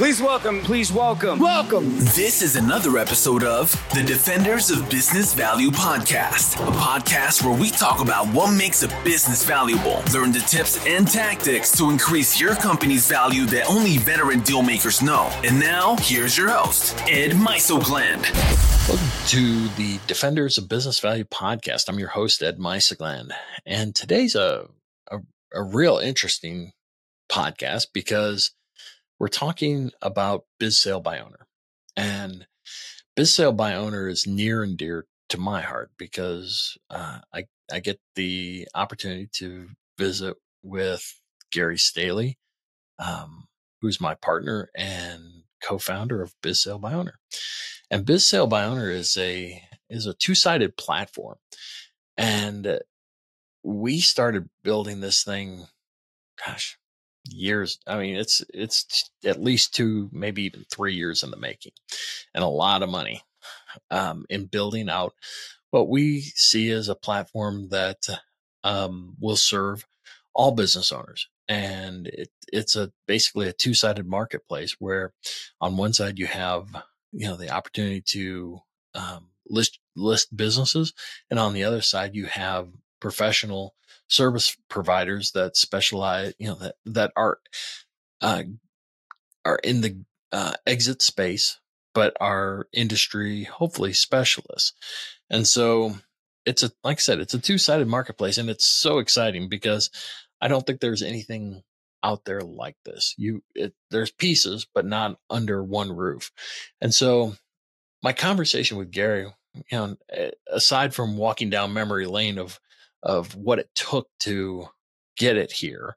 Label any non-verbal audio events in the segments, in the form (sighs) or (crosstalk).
Please welcome, please welcome, welcome. This is another episode of the Defenders of Business Value podcast, a podcast where we talk about what makes a business valuable, learn the tips and tactics to increase your company's value that only veteran deal makers know. And now, here's your host, Ed Mysogland. Welcome to the Defenders of Business Value podcast. I'm your host, Ed Mysogland. And today's a, a, a real interesting podcast because we're talking about biz sale by owner. And biz sale by owner is near and dear to my heart because uh, I, I get the opportunity to visit with Gary Stehle, um, who's my partner and co-founder of Biz Sale by Owner. And Biz Sale by Owner is a is a two-sided platform. And we started building this thing, gosh, years. I mean, it's it's at least two, maybe even three years in the making, and a lot of money um, in building out what we see as a platform that um, will serve all business owners. And it, it's a basically a two sided marketplace where, on one side you have you know the opportunity to um, list list businesses, and on the other side you have professional service providers that specialize, you know, that, that are, uh, are in the uh, exit space, but are industry, hopefully specialists. And so it's a, like I said, it's a two sided marketplace and it's so exciting because I don't think there's anything out there like this. You, it, there's pieces, but not under one roof. And so my conversation with Gary, you know, aside from walking down memory lane of of what it took to get it here.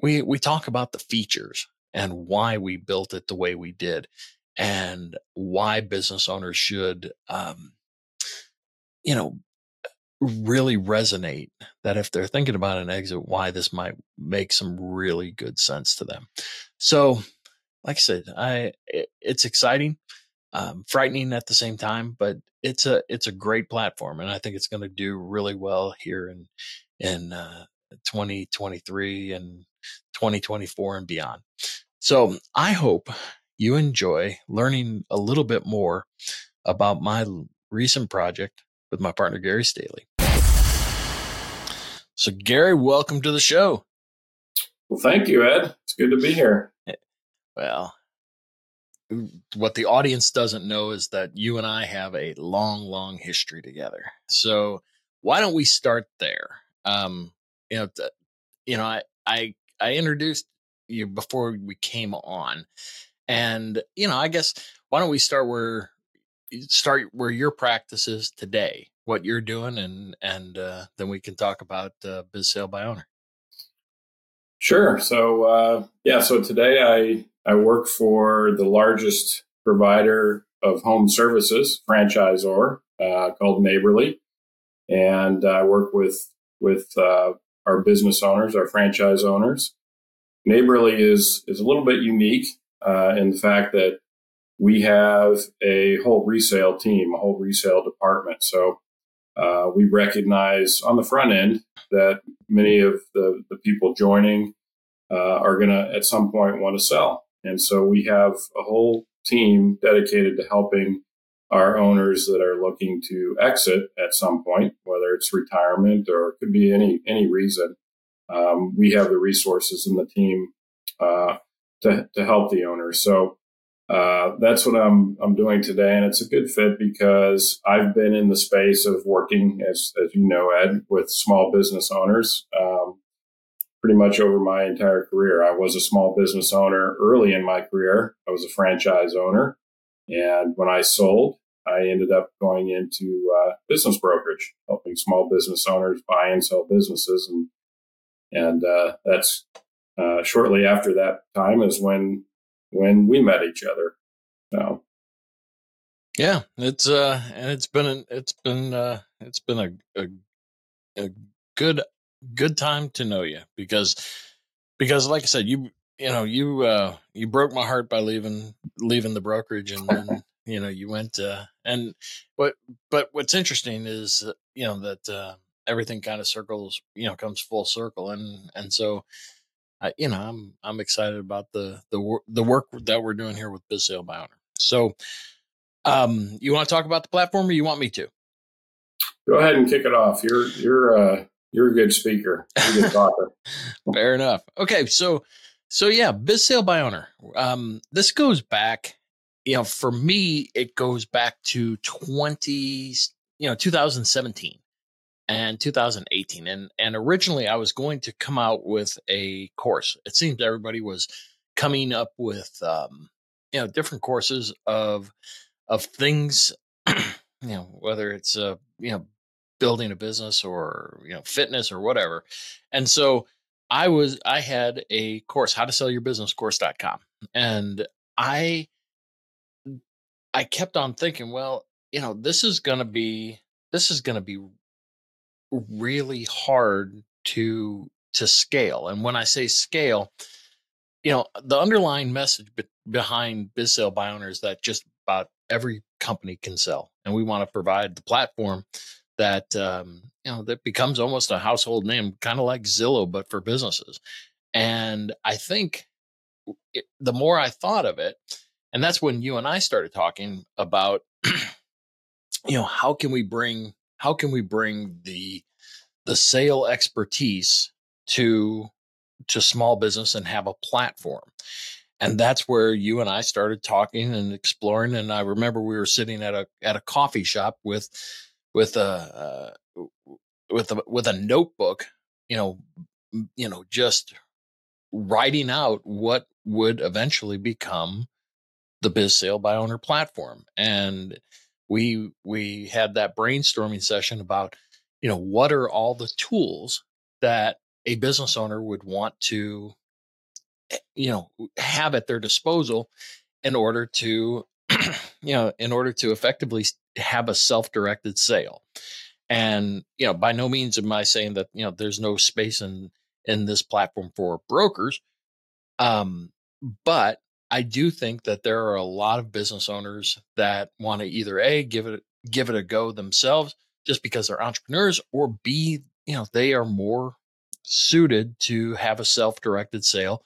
We we talk about the features and why we built it the way we did, and why business owners should, um, you know, really resonate that if they're thinking about an exit, why this might make some really good sense to them. So, like I said, I it, it's exciting, um, frightening at the same time, but it's a it's a great platform, and I think it's going to do really well here in in uh, 2023 and 2024 and beyond. So I hope you enjoy learning a little bit more about my recent project with my partner Gary Stehle. So Gary, welcome to the show. Well, thank you, Ed. It's good to be here. Eh, well, what the audience doesn't know is that you and I have a long, long history together. So why don't we start there? Um, you know, you know, I, I, I introduced you before we came on, and you know, I guess why don't we start where start where your practice is today, what you're doing, and and uh, then we can talk about uh, biz sale by owner. Sure. So uh, yeah, so today I I work for the largest provider of home services, franchisor uh, called Neighborly, and I work with with uh, our business owners, our franchise owners. Neighborly is is a little bit unique uh, in the fact that we have a whole resale team, a whole resale department. So uh, we recognize on the front end that many of the, the people joining uh, are going to at some point want to sell. And so we have a whole team dedicated to helping our owners that are looking to exit at some point, whether it's retirement or it could be any any reason. Um, we have the resources in the team uh, to to help the owners. So uh, that's what I'm I'm doing today, and it's a good fit because I've been in the space of working, as as you know, Ed, with small business owners. Um, pretty much over my entire career. I was a small business owner early in my career. I was a franchise owner. And when I sold, I ended up going into uh, business brokerage, helping small business owners buy and sell businesses. And, and uh, that's uh, shortly after that time is when, when we met each other. So. Yeah, it's uh, and it's been an, it's been uh, it's been a, a, a good good time to know you because because like I said, you you know you uh you broke my heart by leaving leaving the brokerage and then (laughs) you know you went uh and what but what's interesting is uh, you know that uh everything kind of circles you know comes full circle and and so I, you know, I'm I'm excited about the the work the work that we're doing here with Biz Sale by Owner. So, um, you want to talk about the platform, or you want me to? Go ahead and kick it off. You're you're uh you're a good speaker. You're a good talker. (laughs) Fair enough. Okay, so so yeah, Biz Sale by Owner. Um, this goes back. You know, for me, it goes back to twenty. You know, 2017 and 2018 and and originally i was going to come out with a course. It seemed everybody was coming up with um you know different courses of of things (clears throat) you know whether it's uh you know building a business or you know fitness or whatever. And so i was i had a course how to sell your business course.com and i i kept on thinking well you know this is going to be this is going to be really hard to to scale. And when I say scale, you know, the underlying message be- behind biz sale by owner is that just about every company can sell, and we want to provide the platform that um, you know that becomes almost a household name, kind of like Zillow, but for businesses. And I think it, the more I thought of it, and that's when you and I started talking about, (clears throat) you know, how can we bring how can we bring the the sale expertise to to small business and have a platform? And that's where you and I started talking and exploring and I remember we were sitting at a at a coffee shop with with a uh, with a with a notebook you know you know just writing out what would eventually become the biz sale by owner platform. And we we had that brainstorming session about you know what are all the tools that a business owner would want to eh, you know have at their disposal in order to (clears throat) you know in order to effectively have a self-directed sale. And you know by no means am i saying that you know there's no space in in this platform for brokers um but I do think that there are a lot of business owners that want to either a give it give it a go themselves just because they're entrepreneurs, or b you know they are more suited to have a self-directed sale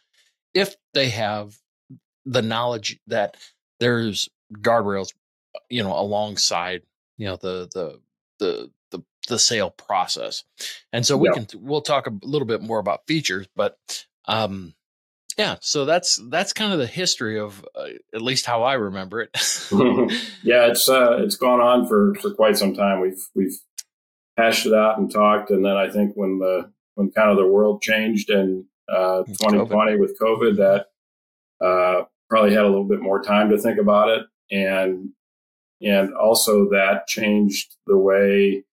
if they have the knowledge that there's guardrails you know alongside you know the the the the, the sale process and so we yeah. can we'll talk a little bit more about features but um yeah so that's that's kind of the history of uh, at least how i remember it. (laughs) Yeah it's uh it's gone on for for quite some time. We've we've hashed it out and talked and then i think when the when kind of the world changed in uh 2020 COVID. with covid that uh probably had a little bit more time to think about it. And and also that changed the way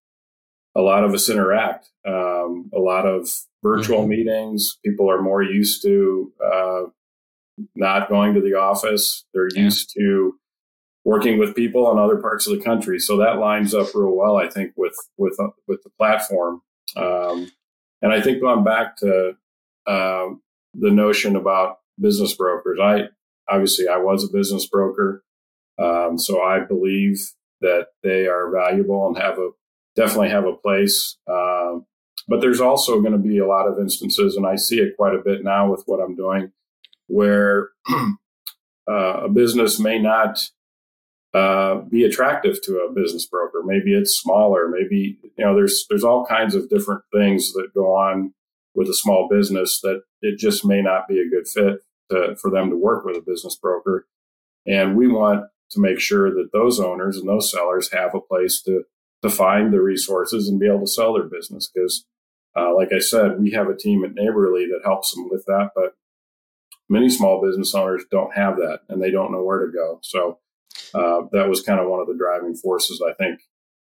a lot of us interact. Um, a lot of virtual mm-hmm. meetings. People are more used to uh, not going to the office. They're yeah. used to working with people in other parts of the country. So that lines up real well, I think, with with uh, with the platform. Um, and I think going back to uh, the notion about business brokers, I obviously I was a business broker, um, so I believe that they are valuable and have a definitely have a place. Um, but there's also going to be a lot of instances, and I see it quite a bit now with what I'm doing, where (clears throat) uh, a business may not uh, be attractive to a business broker. Maybe it's smaller. Maybe you know there's there's all kinds of different things that go on with a small business that it just may not be a good fit to, for them to work with a business broker. And we want to make sure that those owners and those sellers have a place to to find the resources and be able to sell their business because uh, like I said, we have a team at Neighborly that helps them with that, but many small business owners don't have that and they don't know where to go. So uh, that was kind of one of the driving forces, I think,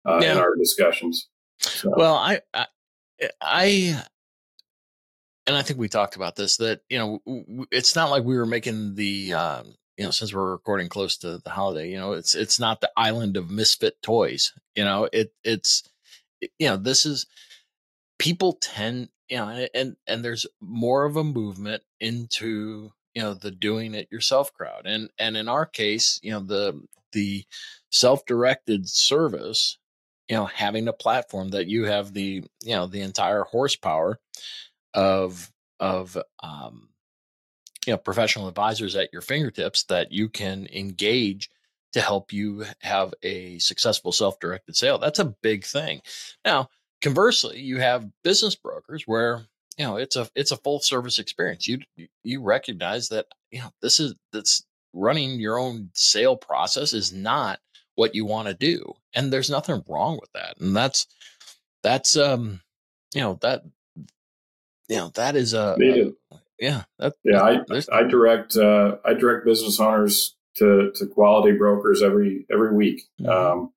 uh, yeah. in our discussions. So. Well, I, I, I, and I think we talked about this that you know it's not like we were making the um, you know since we're recording close to the holiday you know it's it's not the island of misfit toys you know it it's you know this is people tend you know and and there's more of a movement into you know the doing it yourself crowd and and in our case you know the the self-directed service you know having a platform that you have the you know the entire horsepower of of um, you know professional advisors at your fingertips that you can engage to help you have a successful self-directed sale. That's a big thing. Now, conversely, you have business brokers where you know it's a it's a full service experience. You you recognize that you know this is that's running your own sale process is not what you want to do, and there's nothing wrong with that. And that's that's um you know that you know that is a, a yeah that, yeah I I direct uh, I direct business owners to to quality brokers every every week mm-hmm. um,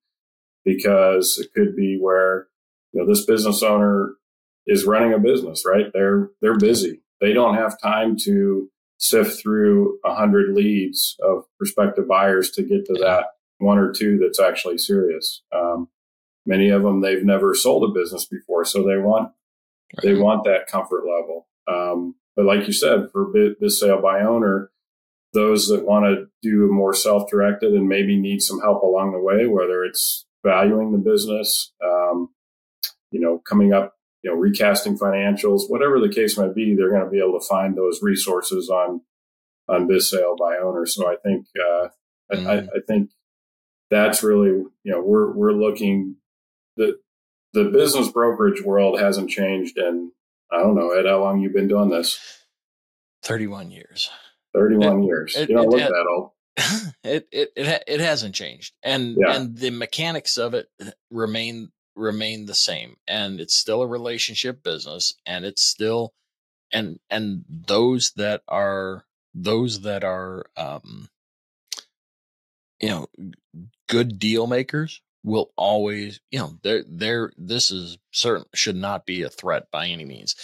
because it could be where you know this business owner is running a business right? They're they're busy. They don't have time to sift through a hundred leads of prospective buyers to get to that one or two that's actually serious. Um, many of them they've never sold a business before so they want right. they want that comfort level. Um, but like you said for biz sale by owner those that want to do more self-directed and maybe need some help along the way, whether it's valuing the business, um, you know, coming up, you know, recasting financials, whatever the case might be, they're going to be able to find those resources on on biz sale by owner. So I think uh, mm-hmm. I, I think that's really you know we're we're looking the the business brokerage world hasn't changed in I don't know Ed how long you've been doing this. Thirty one years. 31 years. It, you don't it, look that old. (laughs) It, it it it hasn't changed, and yeah. and the mechanics of it remain remain the same, and it's still a relationship business, and it's still and and those that are those that are um you know good deal makers will always you know they're they're this is certain should not be a threat by any means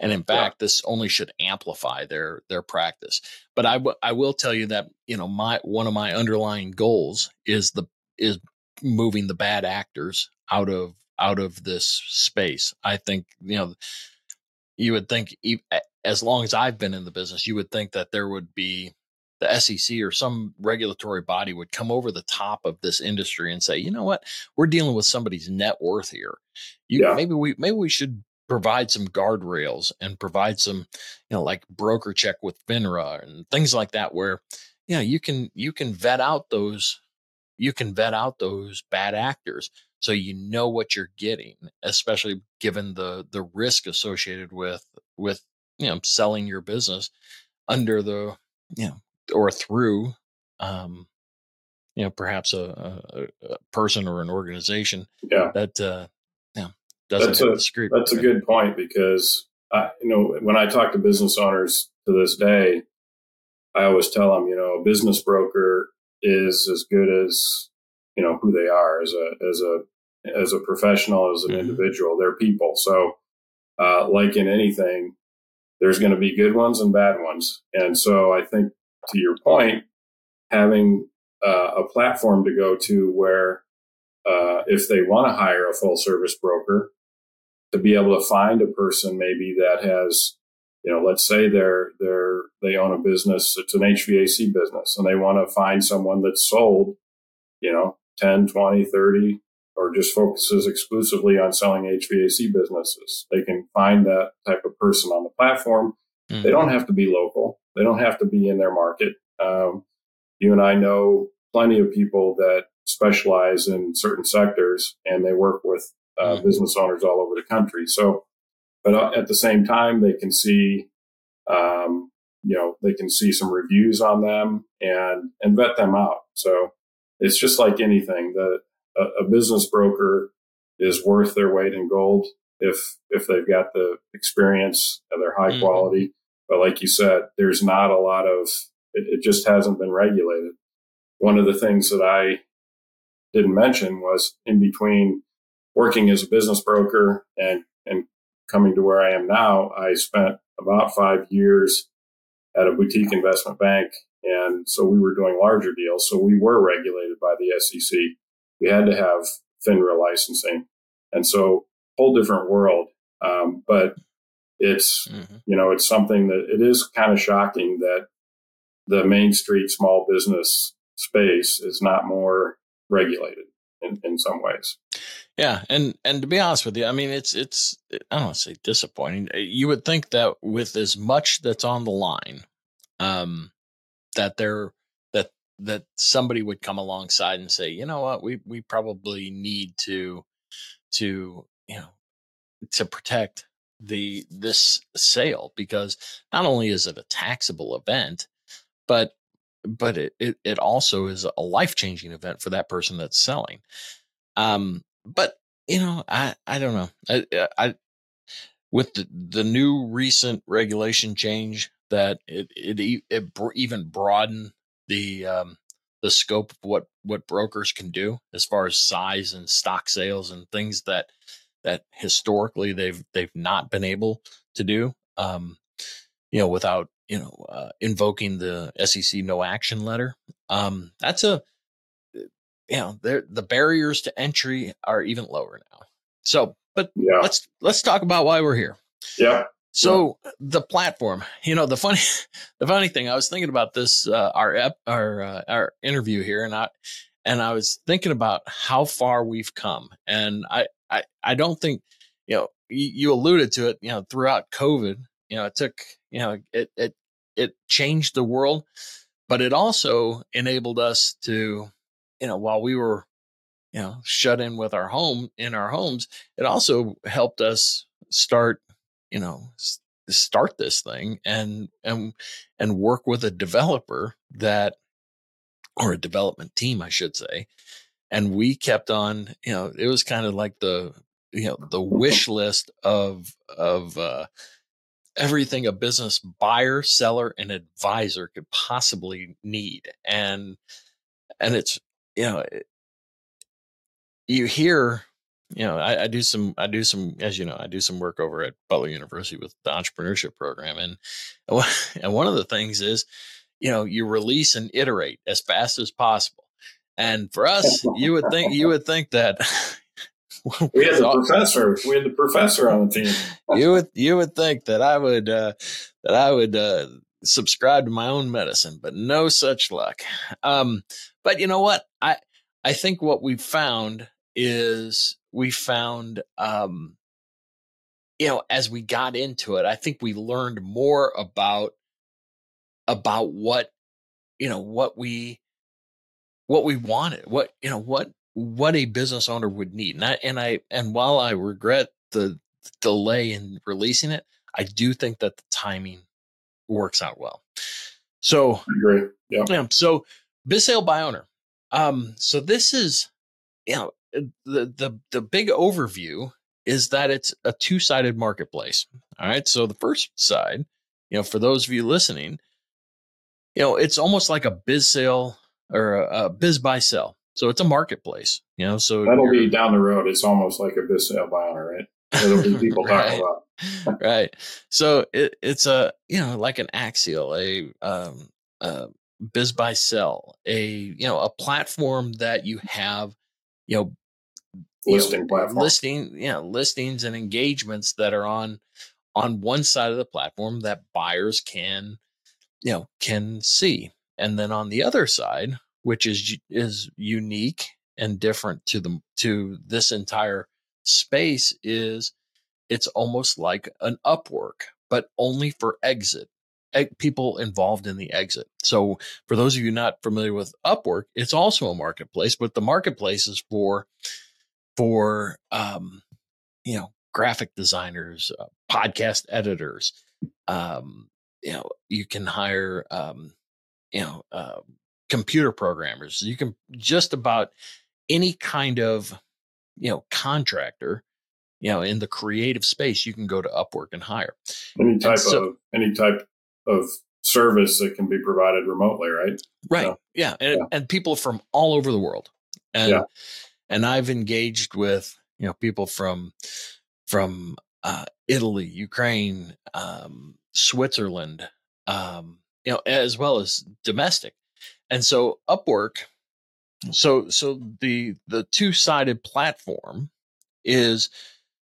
and in fact, yeah. this only should amplify their their practice. But I, w- I will tell you that you know my one of my underlying goals is the is moving the bad actors out of out of this space. I think you know you would think as long as I've been in the business, you would think that there would be the SEC or some regulatory body would come over the top of this industry and say, you know what, we're dealing with somebody's net worth here. You, yeah. Maybe we maybe we should provide some guardrails and provide some, you know, like broker check with FINRA and things like that, where, you know, you can, you can vet out those, you can vet out those bad actors. So you know what you're getting, especially given the, the risk associated with, with, you know, selling your business under the, you know, or through, um, you know, perhaps a, a, a person or an organization yeah. that, uh, that's a, That's a good point because I, you know when I talk to business owners to this day, I always tell them, you know, a business broker is as good as you know who they are as a as a as a professional as an mm-hmm. individual. They're people, so uh, like in anything, there's going to be good ones and bad ones, and so I think to your point, having uh, a platform to go to where uh, if they want to hire a full service broker, to be able to find a person maybe that has, you know, let's say they're they're they own a business, it's an HVAC business, and they want to find someone that's sold, you know, 10, 20, 30, or just focuses exclusively on selling HVAC businesses. They can find that type of person on the platform. Mm-hmm. They don't have to be local. They don't have to be in their market. Um, you and I know plenty of people that specialize in certain sectors and they work with uh, mm-hmm. business owners all over the country. So, but uh, at the same time, they can see, um, you know, they can see some reviews on them and and vet them out. So it's just like anything. The a, a business broker is worth their weight in gold if if they've got the experience and they're high mm-hmm. quality. But like you said, there's not a lot of it, it just hasn't been regulated. One of the things that I didn't mention was in between working as a business broker and, and coming to where I am now, I spent about five years at a boutique investment bank. And so we were doing larger deals. So we were regulated by the SEC. We had to have FINRA licensing. And so whole different world. Um, but it's, mm-hmm. you know, it's something that it is kind of shocking that the Main Street small business space is not more regulated in, in some ways. Yeah, and and to be honest with you, I mean it's it's I don't want to say disappointing. You would think that with as much that's on the line, um, that there that somebody would come alongside and say, you know what, we we probably need to to you know to protect the this sale because not only is it a taxable event, but but it it, it also is a life changing event for that person that's selling. Um, but you know, I I don't know. I I with the the new recent regulation change that it it it even broadened the um the scope of what what brokers can do as far as size and stock sales and things that that historically they've they've not been able to do. Um, you know, without you know uh, invoking the SEC no action letter. Um, that's a you know the barriers to entry are even lower now. So, but yeah. let's let's talk about why we're here. Yeah. So yeah. the platform, you know, the funny, (laughs) the funny thing, I was thinking about this, uh, our, ep, our, uh, our interview here and I, and I was thinking about how far we've come. And I, I, I don't think, you know, you, you alluded to it, you know, throughout COVID, you know, it took, you know, it, it, it changed the world, but it also enabled us to, you know, while we were, you know, shut in with our home in our homes, it also helped us start, you know, start this thing and and and work with a developer that or a development team, I should say, and we kept on you know it was kind of like the you know the wish list of of uh everything a business buyer seller and advisor could possibly need. And and it's you know it, you hear you know I, I, do some i do some as you know i do some work over at butler university with the entrepreneurship program and (laughs) and one of the things is you know you release and iterate as fast as possible and for us, you would think you would think that (laughs) we had the professor. We had the professor on the team. (laughs) you would you would think that I would uh, that I would uh, subscribe to my own medicine, but no such luck. Um, but you know what? I I think what we found is we found um, you know as we got into it, I think we learned more about about what you know what we what we wanted, what you know, what what a business owner would need. And I and I and while I regret the delay in releasing it, I do think that the timing works out well. So great. Yeah. yeah. So biz sale by owner. Um, so this is you know the the the big overview is that it's a two-sided marketplace. All right. So the first side, you know, for those of you listening, you know, it's almost like a biz sale or a, a BizBuySell. So it's a marketplace, you know. So that'll be down the road. It's almost like a biz sale by owner, right? It'll be (laughs) people right. talking about. (laughs) right. So it, it's a you know like an Axial, a um, a BizBuySell, a you know a platform that you have, you know, listing know, platform, listing, know, listings and engagements that are on on one side of the platform that buyers can you know can see. And then on the other side, which is is unique and different to the to this entire space is it's almost like an upwork but only for exit people involved in the exit. So for those of you not familiar with upwork it's also a marketplace but the marketplace is for for um you know graphic designers uh, podcast editors um you know you can hire um you know, uh, computer programmers. You can just about any kind of, you know, contractor, you know, in the creative space, you can go to Upwork and hire. Any type so, of any type of service that can be provided remotely, right? Right. So, yeah. And, yeah. and people from all over the world. And yeah. And I've engaged with, you know, people from from uh, Italy, Ukraine, um, Switzerland, um, you know, as well as domestic. And so Upwork, so so the the two-sided platform is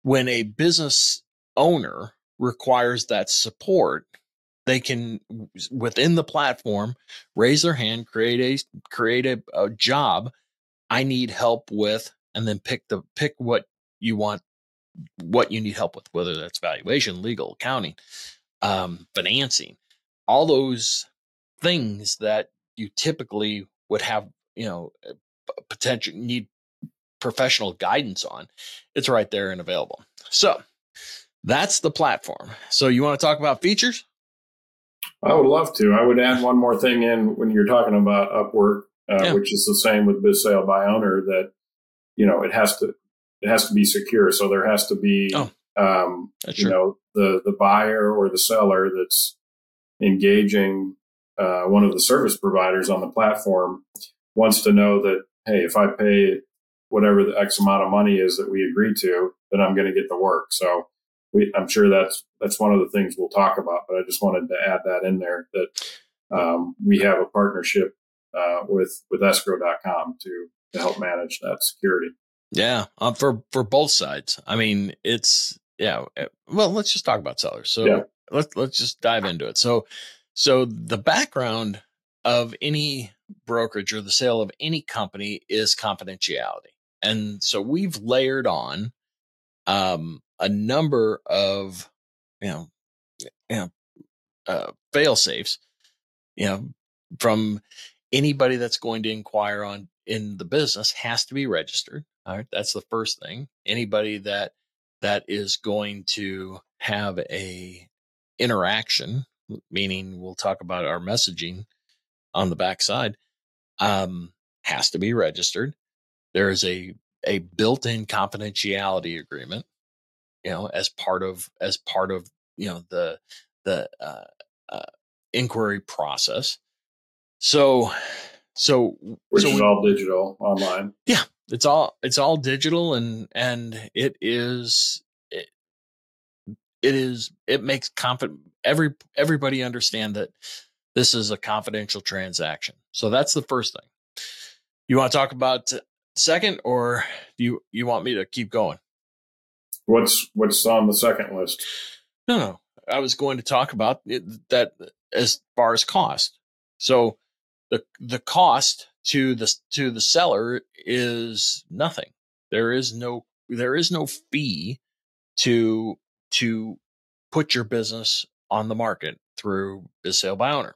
when a business owner requires that support, they can within the platform raise their hand, create a create a, a job. I need help with and then pick the pick what you want, what you need help with, whether that's valuation, legal, accounting, um, financing, all those things that you typically would have, you know, potential need professional guidance on. It's right there and available. So that's the platform. So you want to talk about features? I would love to. I would add one more thing in when you're talking about Upwork, uh, yeah. which is the same with biz sale by owner. That you know it has to it has to be secure. So there has to be oh, um, you know the the buyer or the seller that's engaging uh, one of the service providers on the platform wants to know that hey, if I pay whatever the X amount of money is that we agree to, then I'm going to get the work. So we, I'm sure that's that's one of the things we'll talk about. But I just wanted to add that in there that um, we have a partnership uh, with with escrow.com to to help manage that security. Yeah, um, for for both sides. I mean, it's yeah. Eh, well, let's just talk about sellers. So yeah. let's let's just dive into it. So so the background of any brokerage or the sale of any company is confidentiality, and so we've layered on um, a number of you know, you know uh, fail safes, you know, from anybody that's going to inquire on in the business has to be registered. All right, that's the first thing. Anybody that that is going to have a interaction, meaning we'll talk about our messaging on the backside, um, has to be registered. There is a a built-in confidentiality agreement you know, as part of as part of you know the the uh, uh, inquiry process. So, so which so is we, all digital online. Yeah, it's all it's all digital, and and it is it, it is it makes confident every everybody understand that this is a confidential transaction. So that's the first thing. You want to talk about second, or do you you want me to keep going? What's what's on the second list? No, no. I was going to talk about it, that as far as cost. So the the cost to the to the seller is nothing. There is no there is no fee to to put your business on the market through biz sale by owner.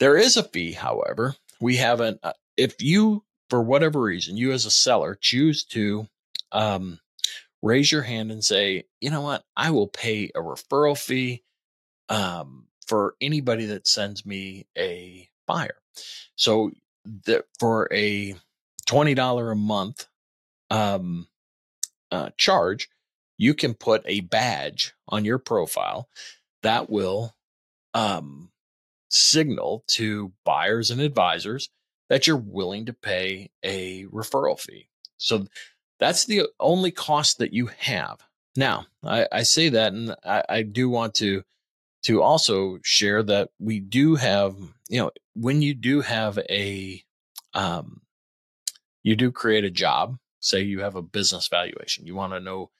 There is a fee, however. We have an uh, if you for whatever reason you as a seller choose to um, raise your hand and say, you know what, I will pay a referral fee um, for anybody that sends me a buyer. So that for a twenty dollar a month um, uh, charge, you can put a badge on your profile that will um, signal to buyers and advisors that you're willing to pay a referral fee. So that's the only cost that you have. Now, I, I say that, and I, I do want to to also share that we do have, you know, when you do have a, um, you do create a job. Say you have a business valuation. You want to know,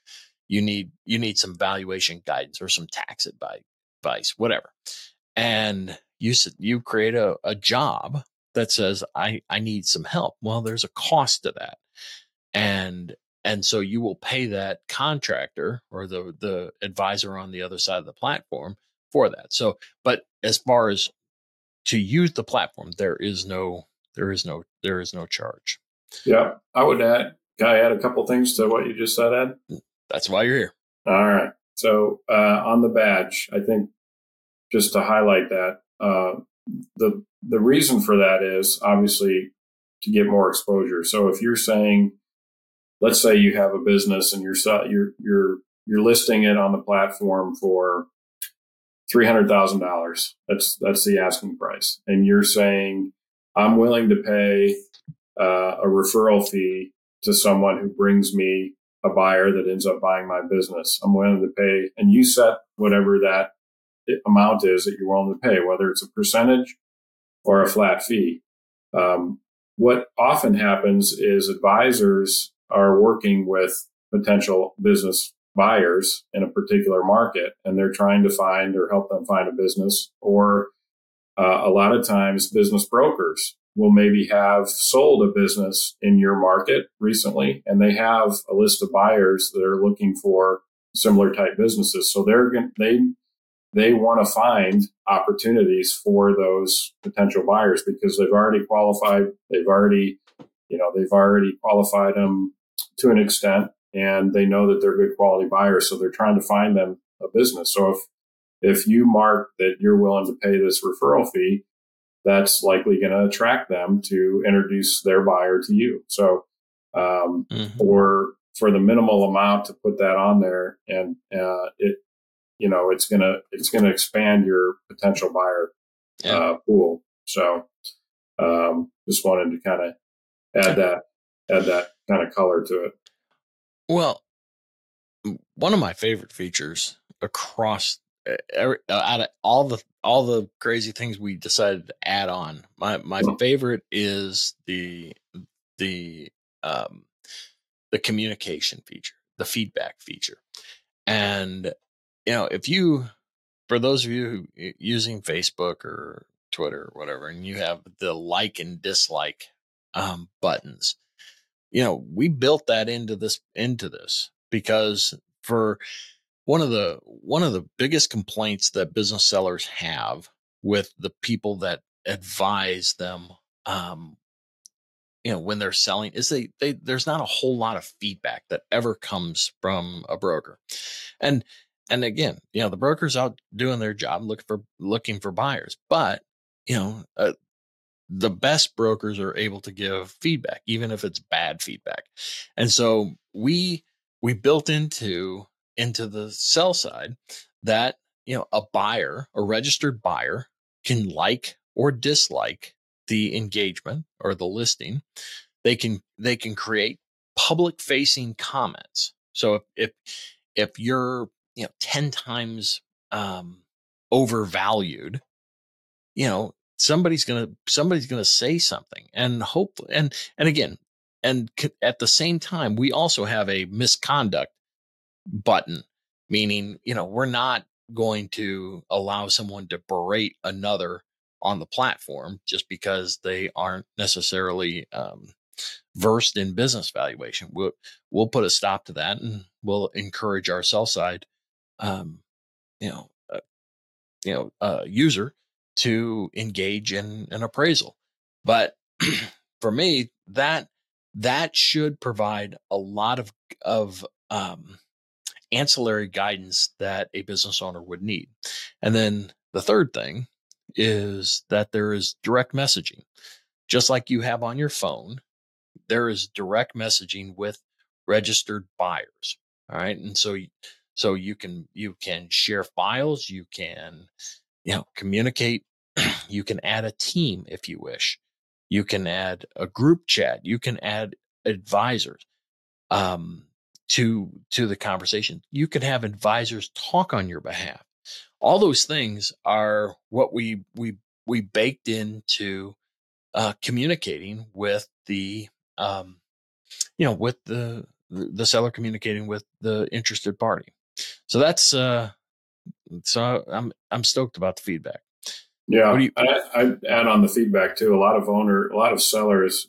you need you need some valuation guidance or some tax advice, whatever, and you said you create a, a job that says I I need some help. Well, there's a cost to that and and so you will pay that contractor or the the advisor on the other side of the platform for that. So but as far as to use the platform there is no there is no there is no charge. Yeah i would add can i add a couple things to what you just said ed? Mm, that's why you're here. All right. So uh, on the badge i think just to highlight that uh, the the reason for that is obviously to get more exposure. So if you're saying let's say you have a business and you're you're you're you're listing it on the platform for three hundred thousand dollars. That's that's the asking price, and you're saying I'm willing to pay uh, a referral fee to someone who brings me a buyer that ends up buying my business. I'm willing to pay, and you set whatever that amount is that you're willing to pay, whether it's a percentage or a flat fee. Um, what often happens is advisors are working with potential business buyers in a particular market and they're trying to find or help them find a business or uh, a lot of times business brokers will maybe have sold a business in your market recently and they have a list of buyers that are looking for similar type businesses. So they're going they they want to find opportunities for those potential buyers because they've already qualified, they've already, you know, they've already qualified them to an extent and they know that they're good quality buyers. So they're trying to find them a business. So if, if you mark that you're willing to pay this referral fee, that's likely going to attract them to introduce their buyer to you. So, um, mm-hmm. or for the minimal amount to put that on there and, uh, it, you know, it's going to, it's going to expand your potential buyer, yeah. uh, pool. So, um, just wanted to kind of add that, add that kind of color to it. Well, one of my favorite features across every, uh, out of all the all the crazy things we decided to add on, my my favorite is the the um the communication feature, the feedback feature, and you know if you for those of you who using Facebook or Twitter or whatever, and you have the like and dislike um, buttons, you know, we built that into this into this because for one of the one of the biggest complaints that business sellers have with the people that advise them um you know when they're selling is they they there's not a whole lot of feedback that ever comes from a broker. And and again you know the brokers out doing their job looking for looking for buyers but you know uh, the best brokers are able to give feedback, even if it's bad feedback. And so we we built into into the sell side that you know a buyer, a registered buyer, can like or dislike the engagement or the listing. They can they can create public facing comments. So if if if you're you know 10 times um overvalued, you know, somebody's gonna somebody's gonna say something and hope and and again and at the same time we also have a misconduct button meaning you know we're not going to allow someone to berate another on the platform just because they aren't necessarily um, versed in business valuation. We'll, we'll put a stop to that and we'll encourage our sell side um, you know uh, you know uh, user to engage in an appraisal. But (clears throat) for me, that that should provide a lot of of um, ancillary guidance that a business owner would need. And then the third thing is that there is direct messaging, just like you have on your phone. There is direct messaging with registered buyers. All right, and so so you can you can share files, you can you know communicate (clears throat) you can add a team if you wish. You can add a group chat. You can add advisors um, to to the conversation. You can have advisors talk on your behalf. All those things are what we we we baked into uh, communicating with the um, you know with the the seller communicating with the interested party. So that's uh, so I'm I'm stoked about the feedback. Yeah, you, I, I add on the feedback too. A lot of owner, a lot of sellers,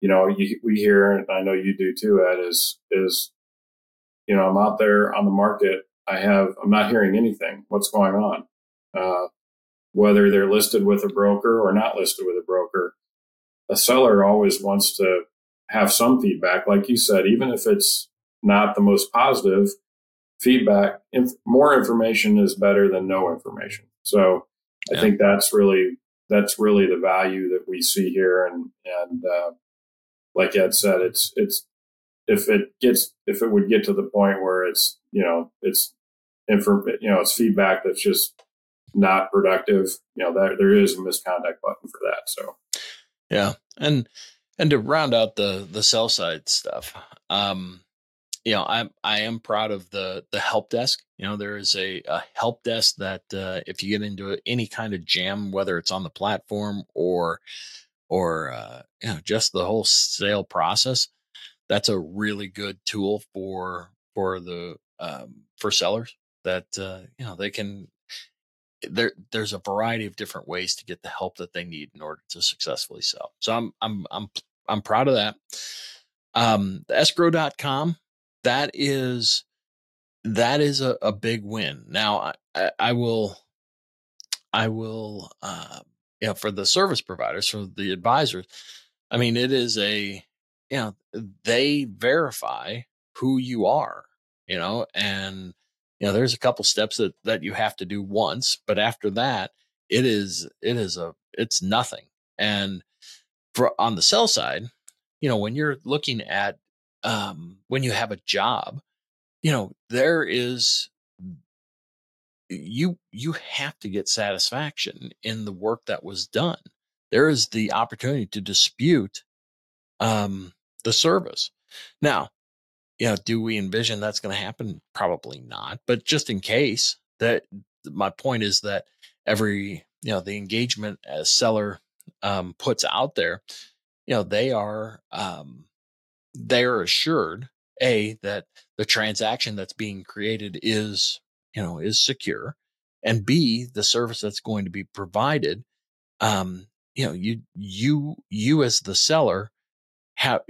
you know, you, we hear, and I know you do too, Ed, is is, you know, I'm out there on the market. I have, I'm not hearing anything. What's going on? Uh, whether they're listed with a broker or not listed with a broker, a seller always wants to have some feedback, like you said, even if it's not the most positive feedback. Inf- more information is better than no information. So I think that's really that's really the value that we see here, and and uh, like Ed said, it's it's if it gets if it would get to the point where it's you know it's inform you know it's feedback that's just not productive, you know that there is a misconduct button for that. So yeah, and and to round out the the sell side stuff, um, you know, I'm I am proud of the the help desk. You know, there is a, a help desk that uh, if you get into any kind of jam, whether it's on the platform or or uh, you know just the whole sale process, that's a really good tool for for the um, for sellers that uh, you know they can there there's a variety of different ways to get the help that they need in order to successfully sell. So I'm I'm I'm I'm proud of that. Um, the escrow.com, that is that is a, a big win. Now I, I will I will uh, you know for the service providers, for the advisors, I mean it is a you know they verify who you are, you know, and you know there's a couple steps that that you have to do once, but after that it is it is a it's nothing. And for on the sell side, you know, when you're looking at um, when you have a job, you know, there is you you have to get satisfaction in the work that was done. There is the opportunity to dispute um, the service. Now, you know, do we envision that's going to happen? Probably not. But just in case, that my point is that every you know the engagement as seller um, puts out there, you know, they are um, they are assured a that the transaction that's being created is you know is secure, and b the service that's going to be provided. Um, you know, you you you as the seller have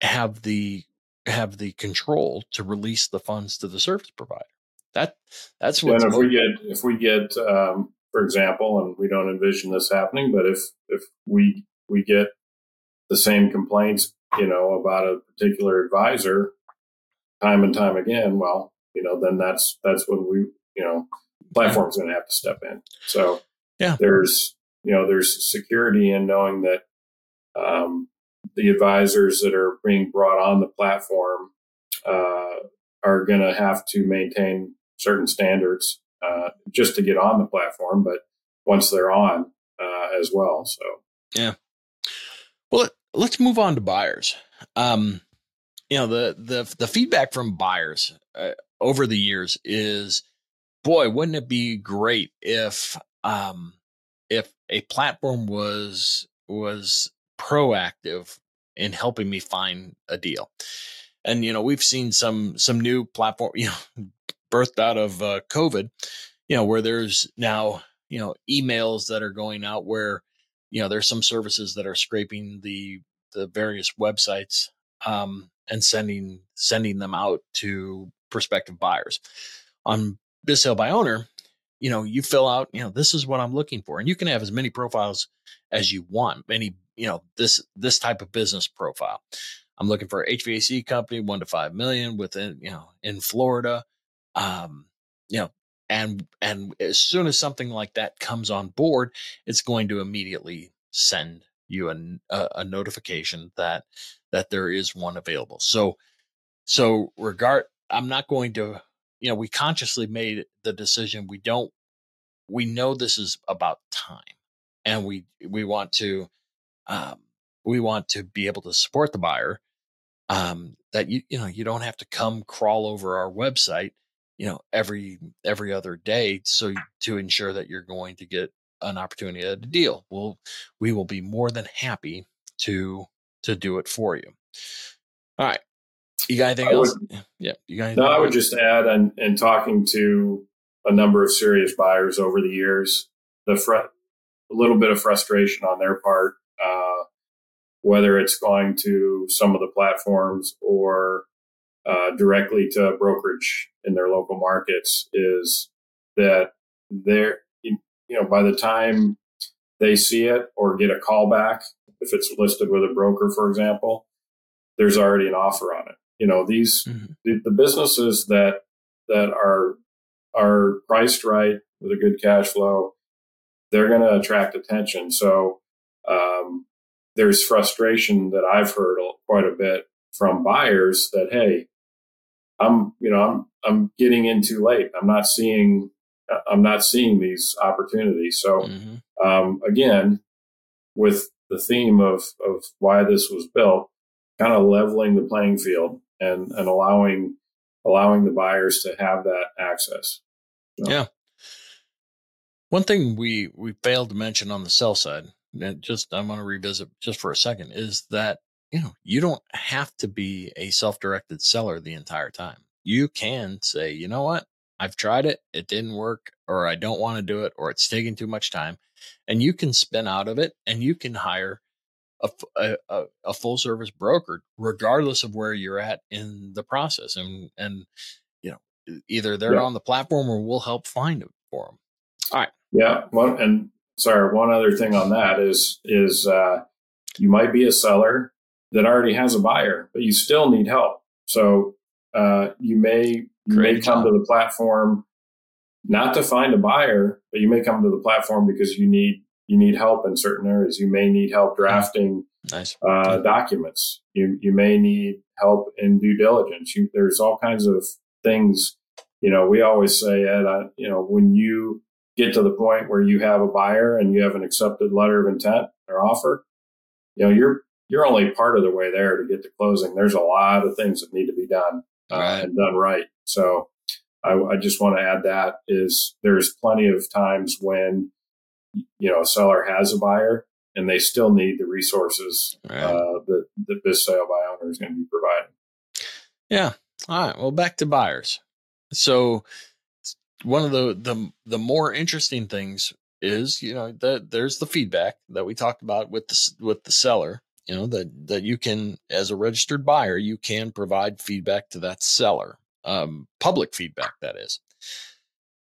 have the have the control to release the funds to the service provider. That that's what. If we get if we get um, for example, and we don't envision this happening, but if if we we get the same complaints, you know, about a particular advisor time and time again, well, you know, then that's that's when we, you know, platform's going to have to step in. So yeah, there's you know there's security in knowing that um, the advisors that are being brought on the platform uh, are going to have to maintain certain standards uh, just to get on the platform, but once they're on uh, as well. So yeah. Let's move on to buyers. Um, you know the the the feedback from buyers uh, over the years is, boy, wouldn't it be great if um, if a platform was was proactive in helping me find a deal. And you know, we've seen some some new platform, (laughs) you know, birthed out of uh, COVID, you know, where there's now you know emails that are going out where you know there's some services that are scraping the the various websites um, and sending sending them out to prospective buyers on Biz Sale by Owner. You know, you fill out, you know, this is what I'm looking for, and you can have as many profiles as you want, many you know this this type of business profile. I'm looking for HVAC company, one to five million within you know in Florida. Um, you know, and and as soon as something like that comes on board, it's going to immediately send you a, a, notification that that there is one available. So so regard, I'm not going to you know we consciously made the decision we don't we know this is about time and we we want to um, we want to be able to support the buyer um, that you you know you don't have to come crawl over our website you know every every other day so to ensure that you're going to get an opportunity at a deal. We'll we will be more than happy to to do it for you. All right. You got anything I else? Would, yeah. You got no i would just add and and talking to a number of serious buyers over the years the fr- a little bit of frustration on their part uh, whether it's going to some of the platforms or uh, directly to brokerage in their local markets, is that they're, you know, by the time they see it or get a call back, if it's listed with a broker, for example, there's already an offer on it. You know, these mm-hmm. the, the businesses that that are are priced right with a good cash flow, they're going to attract attention. So um, there's frustration that I've heard quite a bit from buyers that hey, I'm you know I'm I'm getting in too late. I'm not seeing I'm not seeing these opportunities. So mm-hmm. um, again, with the theme of of why this was built, kind of leveling the playing field and and allowing allowing the buyers to have that access. So. Yeah. One thing we we failed to mention on the sell side and just I want to revisit just for a second is that you know you don't have to be a self-directed seller the entire time. You can say, you know what, I've tried it, it didn't work, or I don't want to do it, or it's taking too much time. And you can spin out of it and you can hire a, a, a full service broker, regardless of where you're at in the process. And, and, you know, either they're yeah. on the platform or we'll help find it for them. All right. Yeah. Well, and sorry, one other thing on that is, is, uh, you might be a seller that already has a buyer, but you still need help. So, uh, you may, you Great may come job. to the platform not to find a buyer, but you may come to the platform because you need you need help in certain areas. You may need help drafting nice. uh, documents. You you may need help in due diligence. You, there's all kinds of things. You know, we always say, Ed, I, you know, when you get to the point where you have a buyer and you have an accepted letter of intent or offer, you know, you're you're only part of the way there to get to closing. There's a lot of things that need to be done uh, right. and done right. So I, I just want to add that is there's plenty of times when you know a seller has a buyer and they still need the resources right. uh, that, that Biz Sale by Owner is going to be providing. Yeah. All right. Well, back to buyers. So one of the the the more interesting things is you know that there's the feedback that we talked about with the with the seller. You know that that you can as a registered buyer you can provide feedback to that seller, um, public feedback that is.